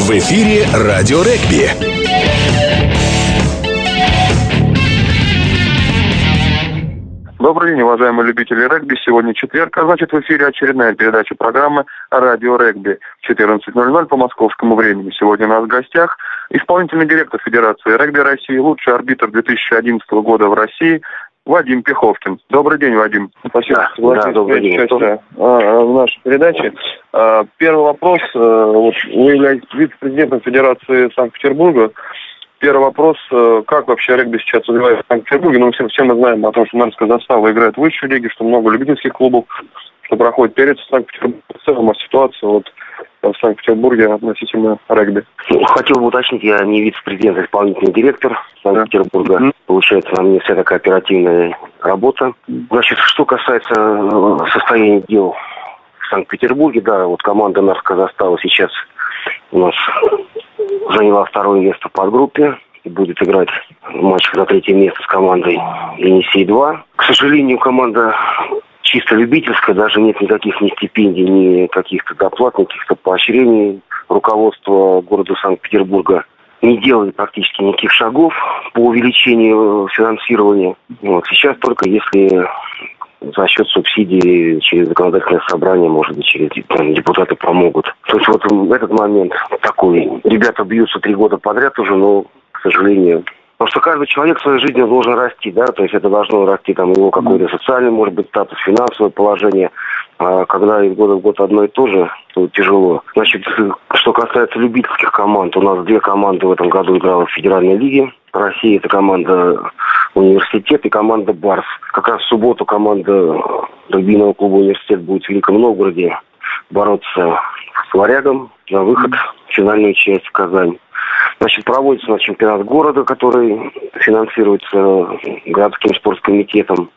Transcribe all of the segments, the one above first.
В эфире «Радио регби». Добрый день, уважаемые любители регби. Сегодня четверг, а значит в эфире очередная передача программы «Радио регби» 14.00 по московскому времени. Сегодня у нас в гостях исполнительный директор Федерации регби России, лучший арбитр 2011 года в России Вадим Пеховкин. Добрый день, Вадим. Спасибо, да, да, добрый день. Участие, а, в нашей передаче. А, первый вопрос. А, вот, вы являетесь вице-президентом Федерации Санкт-Петербурга. Первый вопрос, э, как вообще регби сейчас развивается в Санкт-Петербурге? Ну, все, все мы знаем о том, что Нарская застава играет в высшей лиге, что много любительских клубов, что проходит перед Санкт-Петербургом. В целом, а ситуация вот в Санкт-Петербурге относительно регби. Хотел бы уточнить, я не вице-президент, а исполнительный директор Санкт-Петербурга. Да. Получается, на мне вся такая оперативная работа. Значит, что касается э, состояния дел в Санкт-Петербурге, да, вот команда Нарская застава сейчас у нас заняла второе место в подгруппе и будет играть в матчах за третье место с командой Енисей-2. К сожалению, команда чисто любительская, даже нет никаких ни стипендий, ни каких-то доплат, никаких-то поощрений. Руководство города Санкт-Петербурга не делает практически никаких шагов по увеличению финансирования. Вот. Сейчас только если за счет субсидий через законодательное собрание, может быть, через там, депутаты помогут. То есть вот этот момент такой. Ребята бьются три года подряд уже, но, к сожалению, Потому что каждый человек в своей жизни должен расти, да, то есть это должно расти там его какой-то социальный, может быть, статус, финансовое положение. А когда из года в год одно и то же, то тяжело. Значит, что касается любительских команд, у нас две команды в этом году играла в Федеральной лиге. Россия это команда университет и команда Барс. Как раз в субботу команда регбийного клуба университет будет в Великом Новгороде бороться с Варягом на выход в финальную часть в Казань. Значит, проводится на чемпионат города, который финансируется городским спорткомитетом.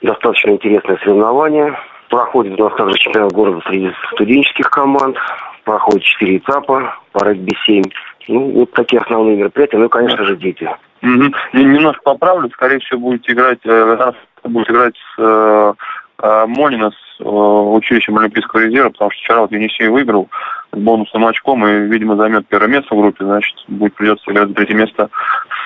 Достаточно интересное соревнование. Проходит у нас также чемпионат города среди студенческих команд. Проходит четыре этапа по регби-7. Ну, вот такие основные мероприятия. Ну и, конечно же, дети. Угу. Немножко поправлю. Скорее всего, будет играть, э, будет играть с э Монина с э, училищем Олимпийского резерва, потому что вчера вот Енисей выиграл бонусным очком и, видимо, займет первое место в группе, значит, будет придется играть за третье место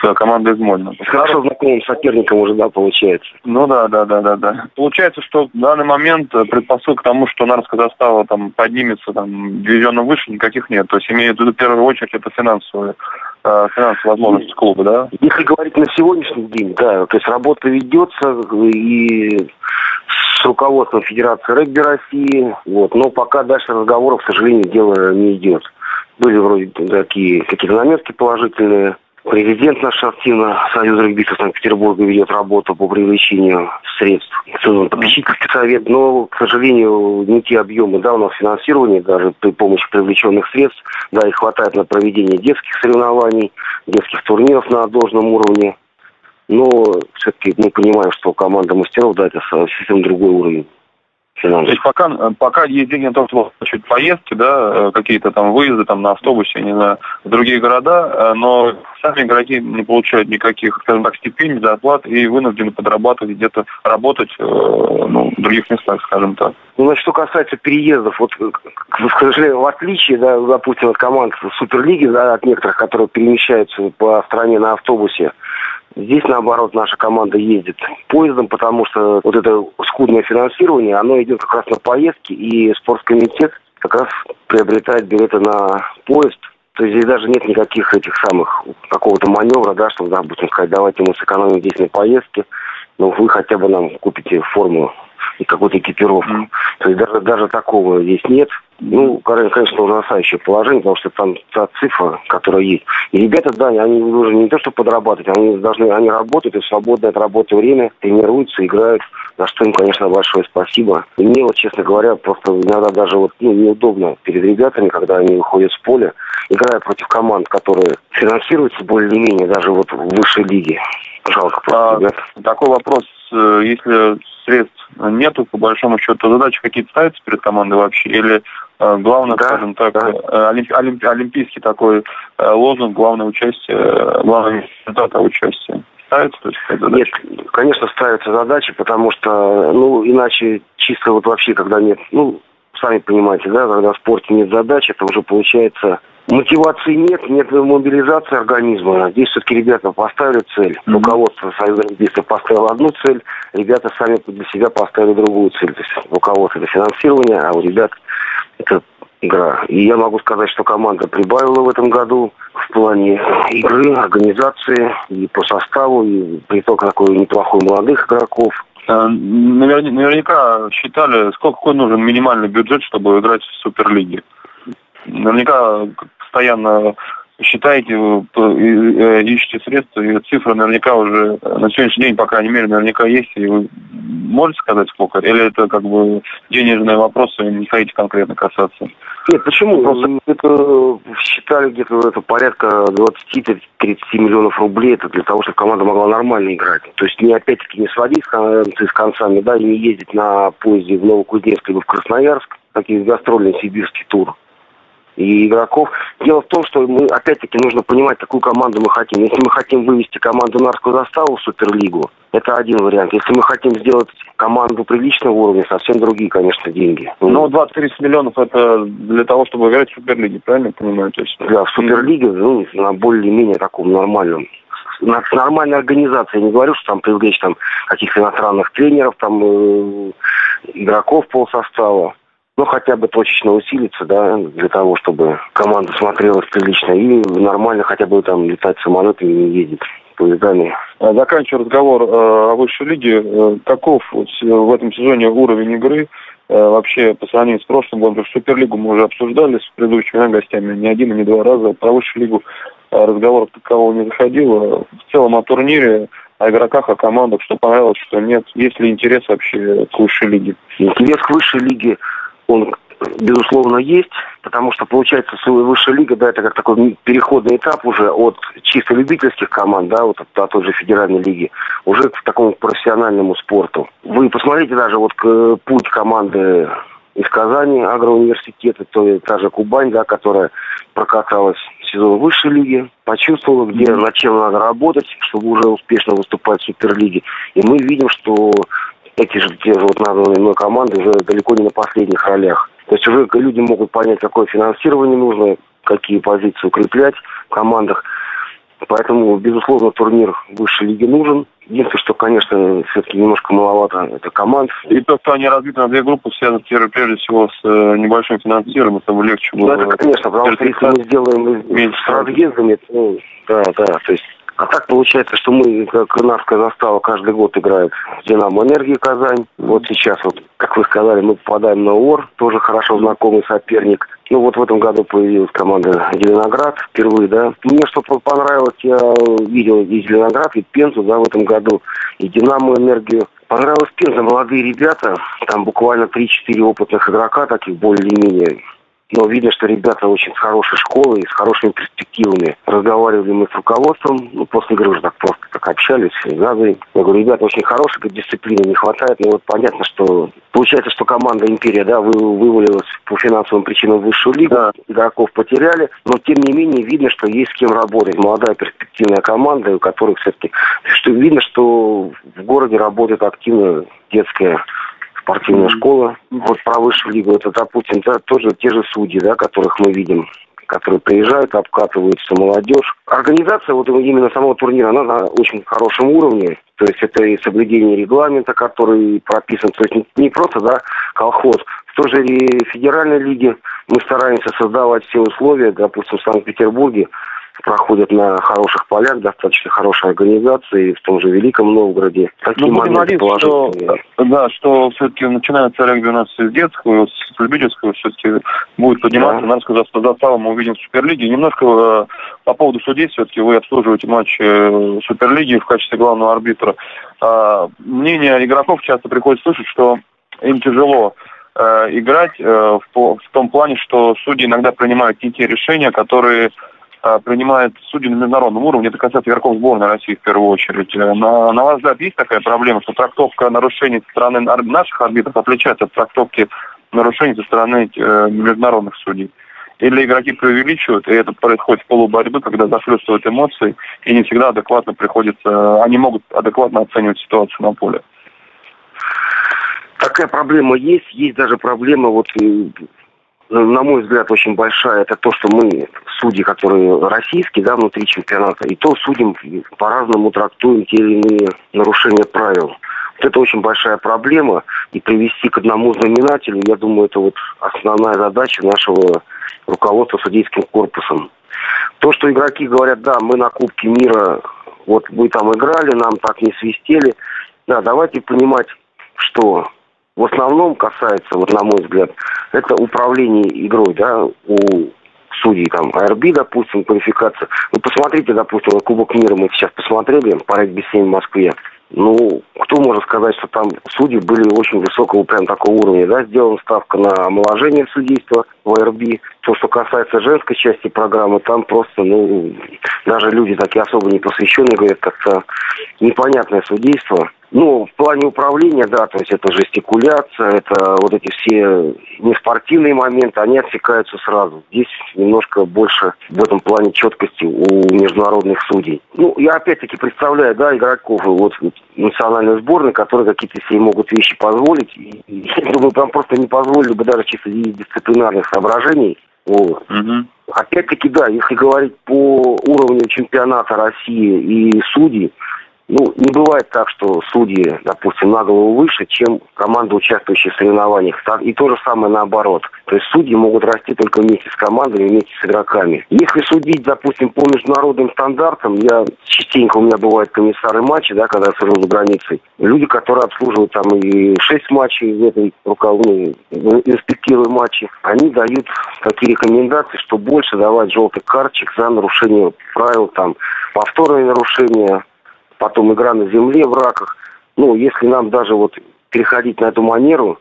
с командой из Мольна. Хорошо знакомым соперником уже, да, получается? Ну да, да, да, да, да. Получается, что в данный момент предпосылок к тому, что Нарская застава там поднимется там дивизионно выше, никаких нет. То есть имеет в виду в первую очередь это финансовые э, финансовые возможности клуба, да? Если говорить на сегодняшний день, да, то есть работа ведется и с руководством Федерации регби России, вот, но пока дальше разговоров, к сожалению, дело не идет. Были вроде такие какие-то наметки положительные. Президент наш активно Союза регбистов Санкт-Петербурга ведет работу по привлечению средств. Попечительский совет, но, к сожалению, не те объемы да, у нас финансирования, даже при помощи привлеченных средств, да, и хватает на проведение детских соревнований, детских турниров на должном уровне. Но все-таки мы понимаем, что команда мастеров, да, это совсем другой уровень финансов. То есть пока, пока есть деньги на то, чтобы оплачивать поездки, да, э, какие-то там выезды там на автобусе, не знаю, в другие города, э, но сами игроки не получают никаких, скажем так, стипендий, зарплат и вынуждены подрабатывать где-то работать э, ну, в других местах, скажем так. Ну, значит, что касается переездов, вот, к сожалению, в отличие, да, допустим, от команд Суперлиги, да, от некоторых, которые перемещаются по стране на автобусе, Здесь, наоборот, наша команда ездит поездом, потому что вот это скудное финансирование, оно идет как раз на поездки, и спорткомитет как раз приобретает билеты на поезд. То есть здесь даже нет никаких этих самых, какого-то маневра, да, чтобы, допустим, сказать, давайте мы сэкономим здесь на поездке, но вы хотя бы нам купите форму и какую-то экипировку. Mm. То есть даже, даже такого здесь нет. Ну, конечно, ужасающее положение, потому что там та цифра, которая есть. И ребята, да, они уже не то, что подрабатывать, они должны, они работают, и в свободное от работы время тренируются, играют, за что им, конечно, большое спасибо. И мне, вот, честно говоря, просто иногда даже вот, ну, неудобно перед ребятами, когда они выходят с поля, играя против команд, которые финансируются более-менее даже вот в высшей лиге. Жалко просто, а, ребят. Такой вопрос, э, если средств нету, по большому счету, задачи какие-то ставятся перед командой вообще? Или главное, да, скажем так, да. Э, олимпи, олимпи, олимпийский такой э, лозунг, главное участие, э, главное результат участия? Ставится, то Нет, конечно, ставятся задачи, потому что, ну, иначе чисто вот вообще, когда нет, ну, сами понимаете, да, когда в спорте нет задач, это уже получается Мотивации нет, нет мобилизации организма. Здесь все-таки ребята поставили цель. Mm-hmm. Руководство Союза регбиста поставило одну цель, ребята сами для себя поставили другую цель. То есть руководство это финансирование, а у ребят это игра. И я могу сказать, что команда прибавила в этом году в плане игры, организации и по составу, и приток такой неплохой молодых игроков. Э, наверняка считали, сколько какой нужен минимальный бюджет, чтобы играть в Суперлиге. Наверняка постоянно считаете, э, ищете средства, и цифры наверняка уже на сегодняшний день, по крайней мере, наверняка есть, и вы можете сказать сколько? Или это как бы денежные вопросы, не хотите конкретно касаться? Нет, почему? Просто это считали где-то это порядка 20-30 миллионов рублей, это для того, чтобы команда могла нормально играть. То есть не опять-таки не сводить с концами, да, и не ездить на поезде в Новокузнецк либо в Красноярск, такие гастрольный сибирский тур и игроков. Дело в том, что мы, опять-таки, нужно понимать, какую команду мы хотим. Если мы хотим вывести команду Нарскую заставу в Суперлигу, это один вариант. Если мы хотим сделать команду приличного уровня, совсем другие, конечно, деньги. Ну, 20-30 миллионов это для того, чтобы играть в Суперлиге, правильно я понимаю? То есть... Да, в Суперлиге, ну, на более-менее таком нормальном нормальной организации. Я не говорю, что там привлечь там каких-то иностранных тренеров, там э, игроков полсостава ну, хотя бы точечно усилиться, да, для того, чтобы команда смотрелась прилично и нормально хотя бы там летать самолетами и не ездить поездами. А, заканчивая разговор э, о высшей лиге, э, каков в этом сезоне уровень игры э, вообще по сравнению с прошлым годом? Потому что Суперлигу мы уже обсуждали с предыдущими гостями не один и не два раза. Про высшую лигу разговоров такового не заходило. В целом о турнире о игроках, о командах, что понравилось, что нет. Есть ли интерес вообще к высшей лиге? Интерес к высшей лиге он безусловно, есть, потому что, получается, высшая лига, да, это как такой переходный этап уже от чисто любительских команд, да, вот от, от той же федеральной лиги, уже к такому профессиональному спорту. Вы посмотрите даже вот к, путь команды из Казани, агроуниверситета, то та же Кубань, да, которая прокаталась в сезон высшей лиги, почувствовала, где, над чем надо работать, чтобы уже успешно выступать в Суперлиге. И мы видим, что эти же, те же вот названные мной команды уже далеко не на последних ролях. То есть уже люди могут понять, какое финансирование нужно, какие позиции укреплять в командах. Поэтому, безусловно, турнир высшей лиги нужен. Единственное, что, конечно, все-таки немножко маловато это команд. И то, что они разбиты на две группы, связано прежде всего с э, небольшим финансированием, чтобы легче было. Да, это, конечно, потому что если мы сделаем меньше с разъездами, то, да, да, то есть а так получается, что мы, как Нарская застава, каждый год играет «Динамо Энергии Казань». Вот сейчас, вот, как вы сказали, мы попадаем на ОР, тоже хорошо знакомый соперник. Ну вот в этом году появилась команда «Зеленоград» впервые, да. Мне что понравилось, я видел и «Зеленоград», и «Пензу», да, в этом году, и «Динамо Энергию». Понравилась Пенза, молодые ребята, там буквально 3-4 опытных игрока, таких более-менее но видно, что ребята очень с хорошей школы и с хорошими перспективами. Разговаривали мы с руководством, ну, после игры уже так просто так общались, газы. Я говорю, ребята очень хорошие, дисциплины не хватает, но вот понятно, что получается, что команда «Империя», да, вы, вывалилась по финансовым причинам в высшую лигу, да. игроков потеряли, но тем не менее видно, что есть с кем работать. Молодая перспективная команда, у которых все-таки, что видно, что в городе работает активно детская спортивная школа. Вот про высшую лигу, это, допустим, да, тоже те же судьи, да, которых мы видим которые приезжают, обкатываются молодежь. Организация вот именно самого турнира, она на очень хорошем уровне. То есть это и соблюдение регламента, который прописан. То есть не просто да, колхоз. В той же федеральной лиге мы стараемся создавать все условия, допустим, в Санкт-Петербурге проходят на хороших полях, достаточно хорошая организация, в том же Великом Новгороде. Такие ну, будем надеяться, что, да, что все-таки начинается регби у нас с детского, с любительского, все-таки будет подниматься. Да. Надо сказать, что застава мы увидим в Суперлиге. Немножко э, по поводу судей, все-таки вы обслуживаете матч э, Суперлиги в качестве главного арбитра. Э, мнение игроков часто приходится слышать, что им тяжело э, играть э, в, в том плане, что судьи иногда принимают не те решения, которые принимает судьи на международном уровне, это касается игроков сборной России в первую очередь. Э, на, на ваш взгляд, есть такая проблема, что трактовка нарушений со стороны наших арбитров отличается от трактовки нарушений со стороны э, международных судей? Или игроки преувеличивают, и это происходит в полуборьбы, когда захлестывают эмоции, и не всегда адекватно приходится, они могут адекватно оценивать ситуацию на поле? Такая проблема есть, есть даже проблема вот на мой взгляд, очень большая, это то, что мы, судьи, которые российские, да, внутри чемпионата, и то судим по-разному трактуем те или иные нарушения правил. Вот это очень большая проблема, и привести к одному знаменателю, я думаю, это вот основная задача нашего руководства судейским корпусом. То, что игроки говорят, да, мы на Кубке мира, вот вы там играли, нам так не свистели, да, давайте понимать, что в основном касается, вот на мой взгляд, это управление игрой, да, у судей, там, IRB, допустим, квалификация. Вы посмотрите, допустим, Кубок мира мы сейчас посмотрели по регби-7 в Москве. Ну, кто может сказать, что там судьи были очень высокого прям такого уровня, да, сделана ставка на омоложение судейства в IRB. То, что касается женской части программы, там просто, ну, даже люди такие особо не посвященные говорят, как-то непонятное судейство. Ну, в плане управления, да, то есть это жестикуляция, это вот эти все неспортивные моменты, они отсекаются сразу. Здесь немножко больше в этом плане четкости у международных судей. Ну, я опять-таки представляю, да, игроков вот национальной сборной, которые какие-то себе могут вещи позволить. И, я думаю, там просто не позволили бы даже чисто из дисциплинарных соображений. Вот. Угу. Опять-таки, да, если говорить по уровню чемпионата России и судей, ну, не бывает так, что судьи, допустим, на голову выше, чем команда, участвующая в соревнованиях. И то же самое наоборот. То есть судьи могут расти только вместе с командами, вместе с игроками. Если судить, допустим, по международным стандартам, я частенько у меня бывают комиссары матчей, да, когда я служу за границей, люди, которые обслуживают там и 6 матчей в этой рукавной, инспектируя матчи, они дают такие рекомендации, что больше давать желтый карточек за нарушение правил, там, повторные нарушения, потом игра на земле в раках. Ну, если нам даже вот переходить на эту манеру,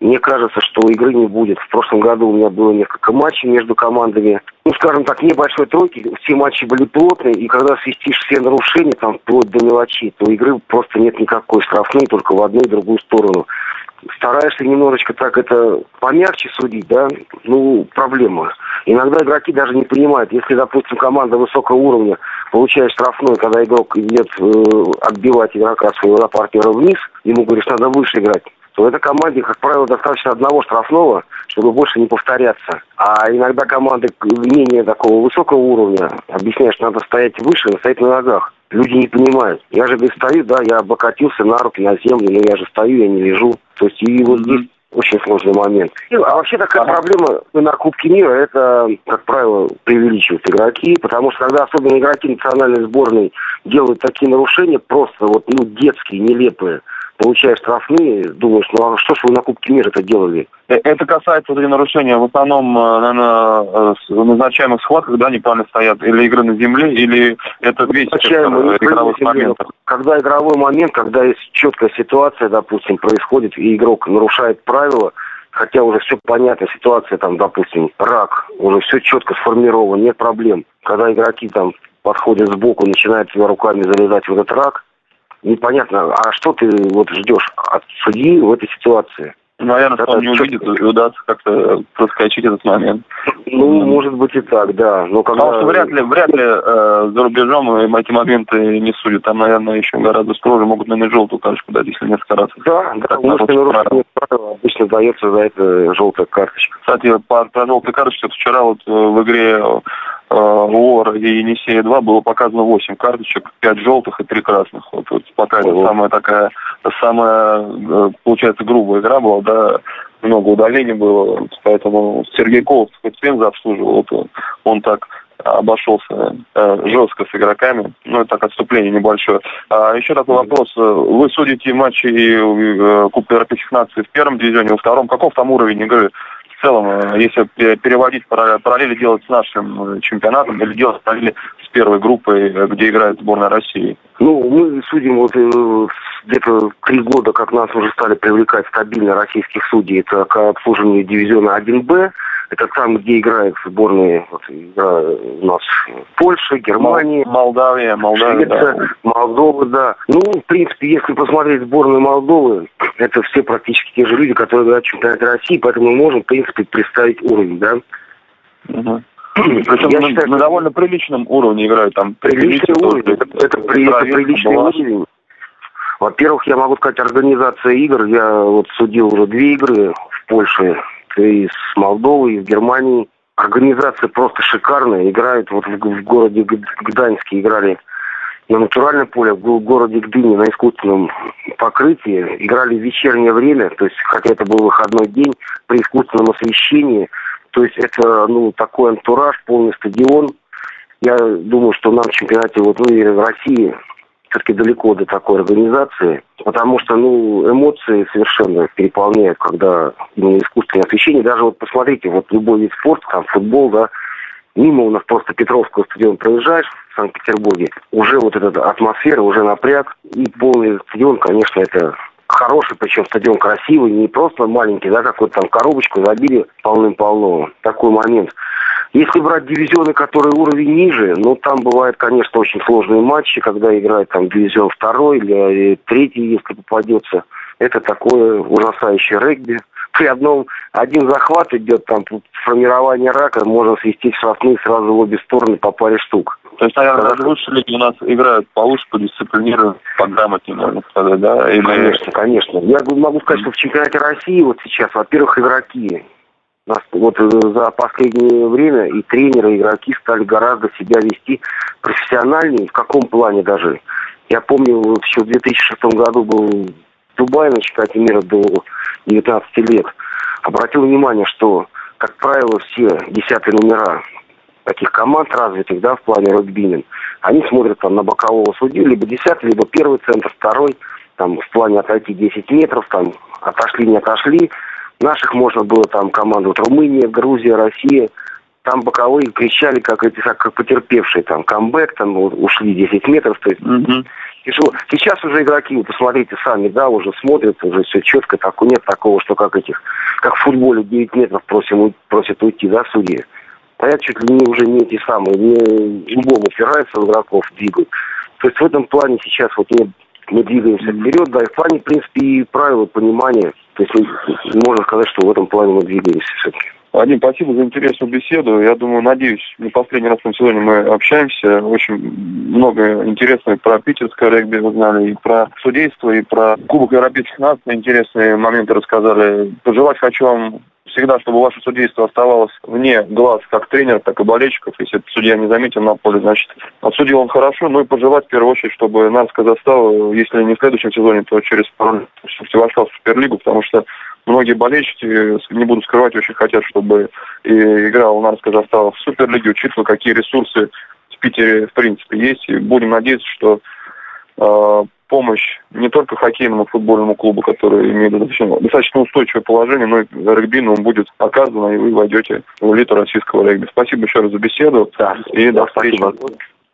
мне кажется, что игры не будет. В прошлом году у меня было несколько матчей между командами. Ну, скажем так, небольшой тройки. Все матчи были плотные, и когда свистишь все нарушения, там, вплоть до мелочи, то игры просто нет никакой штрафной, только в одну и другую сторону стараешься немножечко так это помягче судить, да, ну, проблема. Иногда игроки даже не понимают, если, допустим, команда высокого уровня получает штрафной, когда игрок идет э, отбивать игрока своего партнера вниз, ему говоришь, надо выше играть, то этой команде, как правило, достаточно одного штрафного, чтобы больше не повторяться. А иногда команды менее такого высокого уровня объясняешь, надо стоять выше, стоять на ногах. Люди не понимают. Я же говорю, стою, да, я облокотился на руки, на землю, но я же стою, я не лежу. То есть и вот здесь очень сложный момент. А вообще такая ага. проблема на Кубке мира, это, как правило, преувеличивают игроки, потому что когда особенно игроки национальной сборной делают такие нарушения, просто вот, ну, детские, нелепые, получаешь штрафные, думаешь, ну а что ж вы на Кубке мира это делали? Э, это касается вот нарушения в основном, э, наверное, э, назначаемых схватках, да, неправильно стоят, или игры на земле, или это весь игровых моментов? Когда игровой момент, когда есть четкая ситуация, допустим, происходит, и игрок нарушает правила, хотя уже все понятно, ситуация там, допустим, рак, уже все четко сформировано, нет проблем. Когда игроки там подходят сбоку, начинают себя руками залезать в этот рак, непонятно, а что ты вот ждешь от судьи в этой ситуации? Наверное, что он не увидит, и удастся как-то проскочить этот момент. Ну, mm. может быть и так, да. Но когда... Потому что вряд ли, вряд ли э, за рубежом эти моменты не судят. Там, наверное, еще гораздо строже могут наиметь желтую карточку дать, если несколько раз. Да, да, потому что правила обычно дается за это желтая карточка. Кстати, по, про желтую карточку, вчера вот э, в игре ОР э, и Енисея 2 было показано 8 карточек, 5 желтых и 3 красных. Вот, вот пока это самая такая, самая, э, получается, грубая игра была, да, много удалений было, поэтому Сергей Колов хоть Пенза обслуживал, вот он, он так обошелся э, жестко с игроками. Ну, это так отступление небольшое. А еще такой вопрос. Вы судите матчи э, Кубка Европейских наций в первом дивизионе, во втором. Каков там уровень игры в целом, э, если переводить параллели делать с нашим э, чемпионатом или делать параллели первой группой, э, где играет сборная России? Ну, мы судим вот где-то три года, как нас уже стали привлекать стабильно российских судей, это к обслуживанию дивизиона 1Б. Это там, где играют сборные вот, игра у нас Польша, Германия, Молдавия, Молдавия, Швеция, да. Молдова, да. Ну, в принципе, если посмотреть сборную Молдовы, это все практически те же люди, которые играют в чемпионате России, поэтому мы можем, в принципе, представить уровень, да. Угу. Причем Я на, считаю, на довольно приличном уровне играют там. Приличный уровень, это, это, это приличный уровень. Во-первых, я могу сказать, организация игр. Я вот судил уже две игры в Польше и с Молдовой, и с Германией. Организация просто шикарная. Играют вот в, в городе Гданьске играли на натуральном поле, в городе Гдыне на искусственном покрытии. Играли в вечернее время, то есть, хотя это был выходной день, при искусственном освещении. То есть это, ну, такой антураж, полный стадион. Я думаю, что нам в чемпионате вот, ну, и в России все-таки далеко до такой организации, потому что, ну, эмоции совершенно переполняют, когда именно искусственное освещение. Даже вот посмотрите, вот любой вид спорта, там, футбол, да, мимо у нас просто Петровского стадиона проезжаешь в Санкт-Петербурге, уже вот эта атмосфера, уже напряг, и полный стадион, конечно, это хороший, причем стадион красивый, не просто маленький, да, какой-то там коробочку забили полным-полно. Такой момент. Если брать дивизионы, которые уровень ниже, ну, там бывают, конечно, очень сложные матчи, когда играет там дивизион второй или третий, если попадется. Это такое ужасающее регби. При одном, один захват идет, там, формирование рака, можно свести в штрафные сразу в обе стороны по паре штук. То есть, наверное, даже лучше лиги у нас играют получше, подисциплинированно, пограмотнее, можно сказать, да? Или... Конечно, конечно. Я могу сказать, что в чемпионате России вот сейчас, во-первых, игроки вот э, за последнее время и тренеры, и игроки стали гораздо себя вести профессиональнее. В каком плане даже? Я помню, еще в 2006 году был в Дубае на чемпионате мира до 19 лет. Обратил внимание, что, как правило, все десятые номера таких команд развитых, да, в плане регбинин, они смотрят там на бокового судью, либо десятый, либо первый центр, второй, там в плане отойти 10 метров, там отошли, не отошли, Наших можно было там командовать Румыния, Грузия, Россия. Там боковые кричали, как эти, как потерпевшие, там, камбэк, там, ушли 10 метров, то есть угу. тяжело. Сейчас уже игроки, вы посмотрите сами, да, уже смотрят, уже все четко, так, нет такого, что как этих, как в футболе 9 метров просим, просят уйти, да, судьи. А я чуть ли не уже не эти самые, не любому упираются в игроков, двигают. То есть в этом плане сейчас вот не мы двигаемся вперед, да, и в плане, в принципе, и правила понимания. То есть можно сказать, что в этом плане мы двигаемся все-таки. Вадим, спасибо за интересную беседу. Я думаю, надеюсь, не последний раз этом сезоне мы общаемся. Очень много интересного про питерское регби узнали, и про судейство, и про Кубок Европейских наций интересные моменты рассказали. Пожелать хочу вам всегда, чтобы ваше судейство оставалось вне глаз как тренера, так и болельщиков. Если судья не заметил на поле, значит, отсудил он хорошо. Ну и пожелать в первую очередь, чтобы нас Казахстан, если не в следующем сезоне, то через пару лет вошла в Суперлигу, потому что многие болельщики, не буду скрывать, очень хотят, чтобы и игра у нас Казахстана в Суперлиге, учитывая, какие ресурсы в Питере, в принципе, есть. И будем надеяться, что помощь не только хоккейному футбольному клубу, который имеет достаточно, достаточно устойчивое положение, но и регбину он будет оказано, и вы войдете в элиту российского регби. Спасибо еще раз за беседу. Да, и до встречи.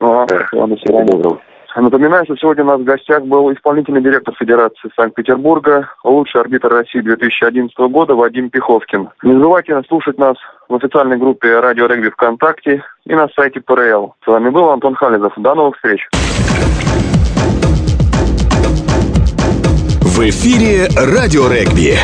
Ага, да. до свидания. Напоминаю, что сегодня у нас в гостях был исполнительный директор Федерации Санкт-Петербурга, лучший арбитр России 2011 года Вадим Пиховкин. Не забывайте слушать нас в официальной группе Радио Регби ВКонтакте и на сайте ПРЛ. С вами был Антон Хализов. До новых встреч. В эфире Радио Регби.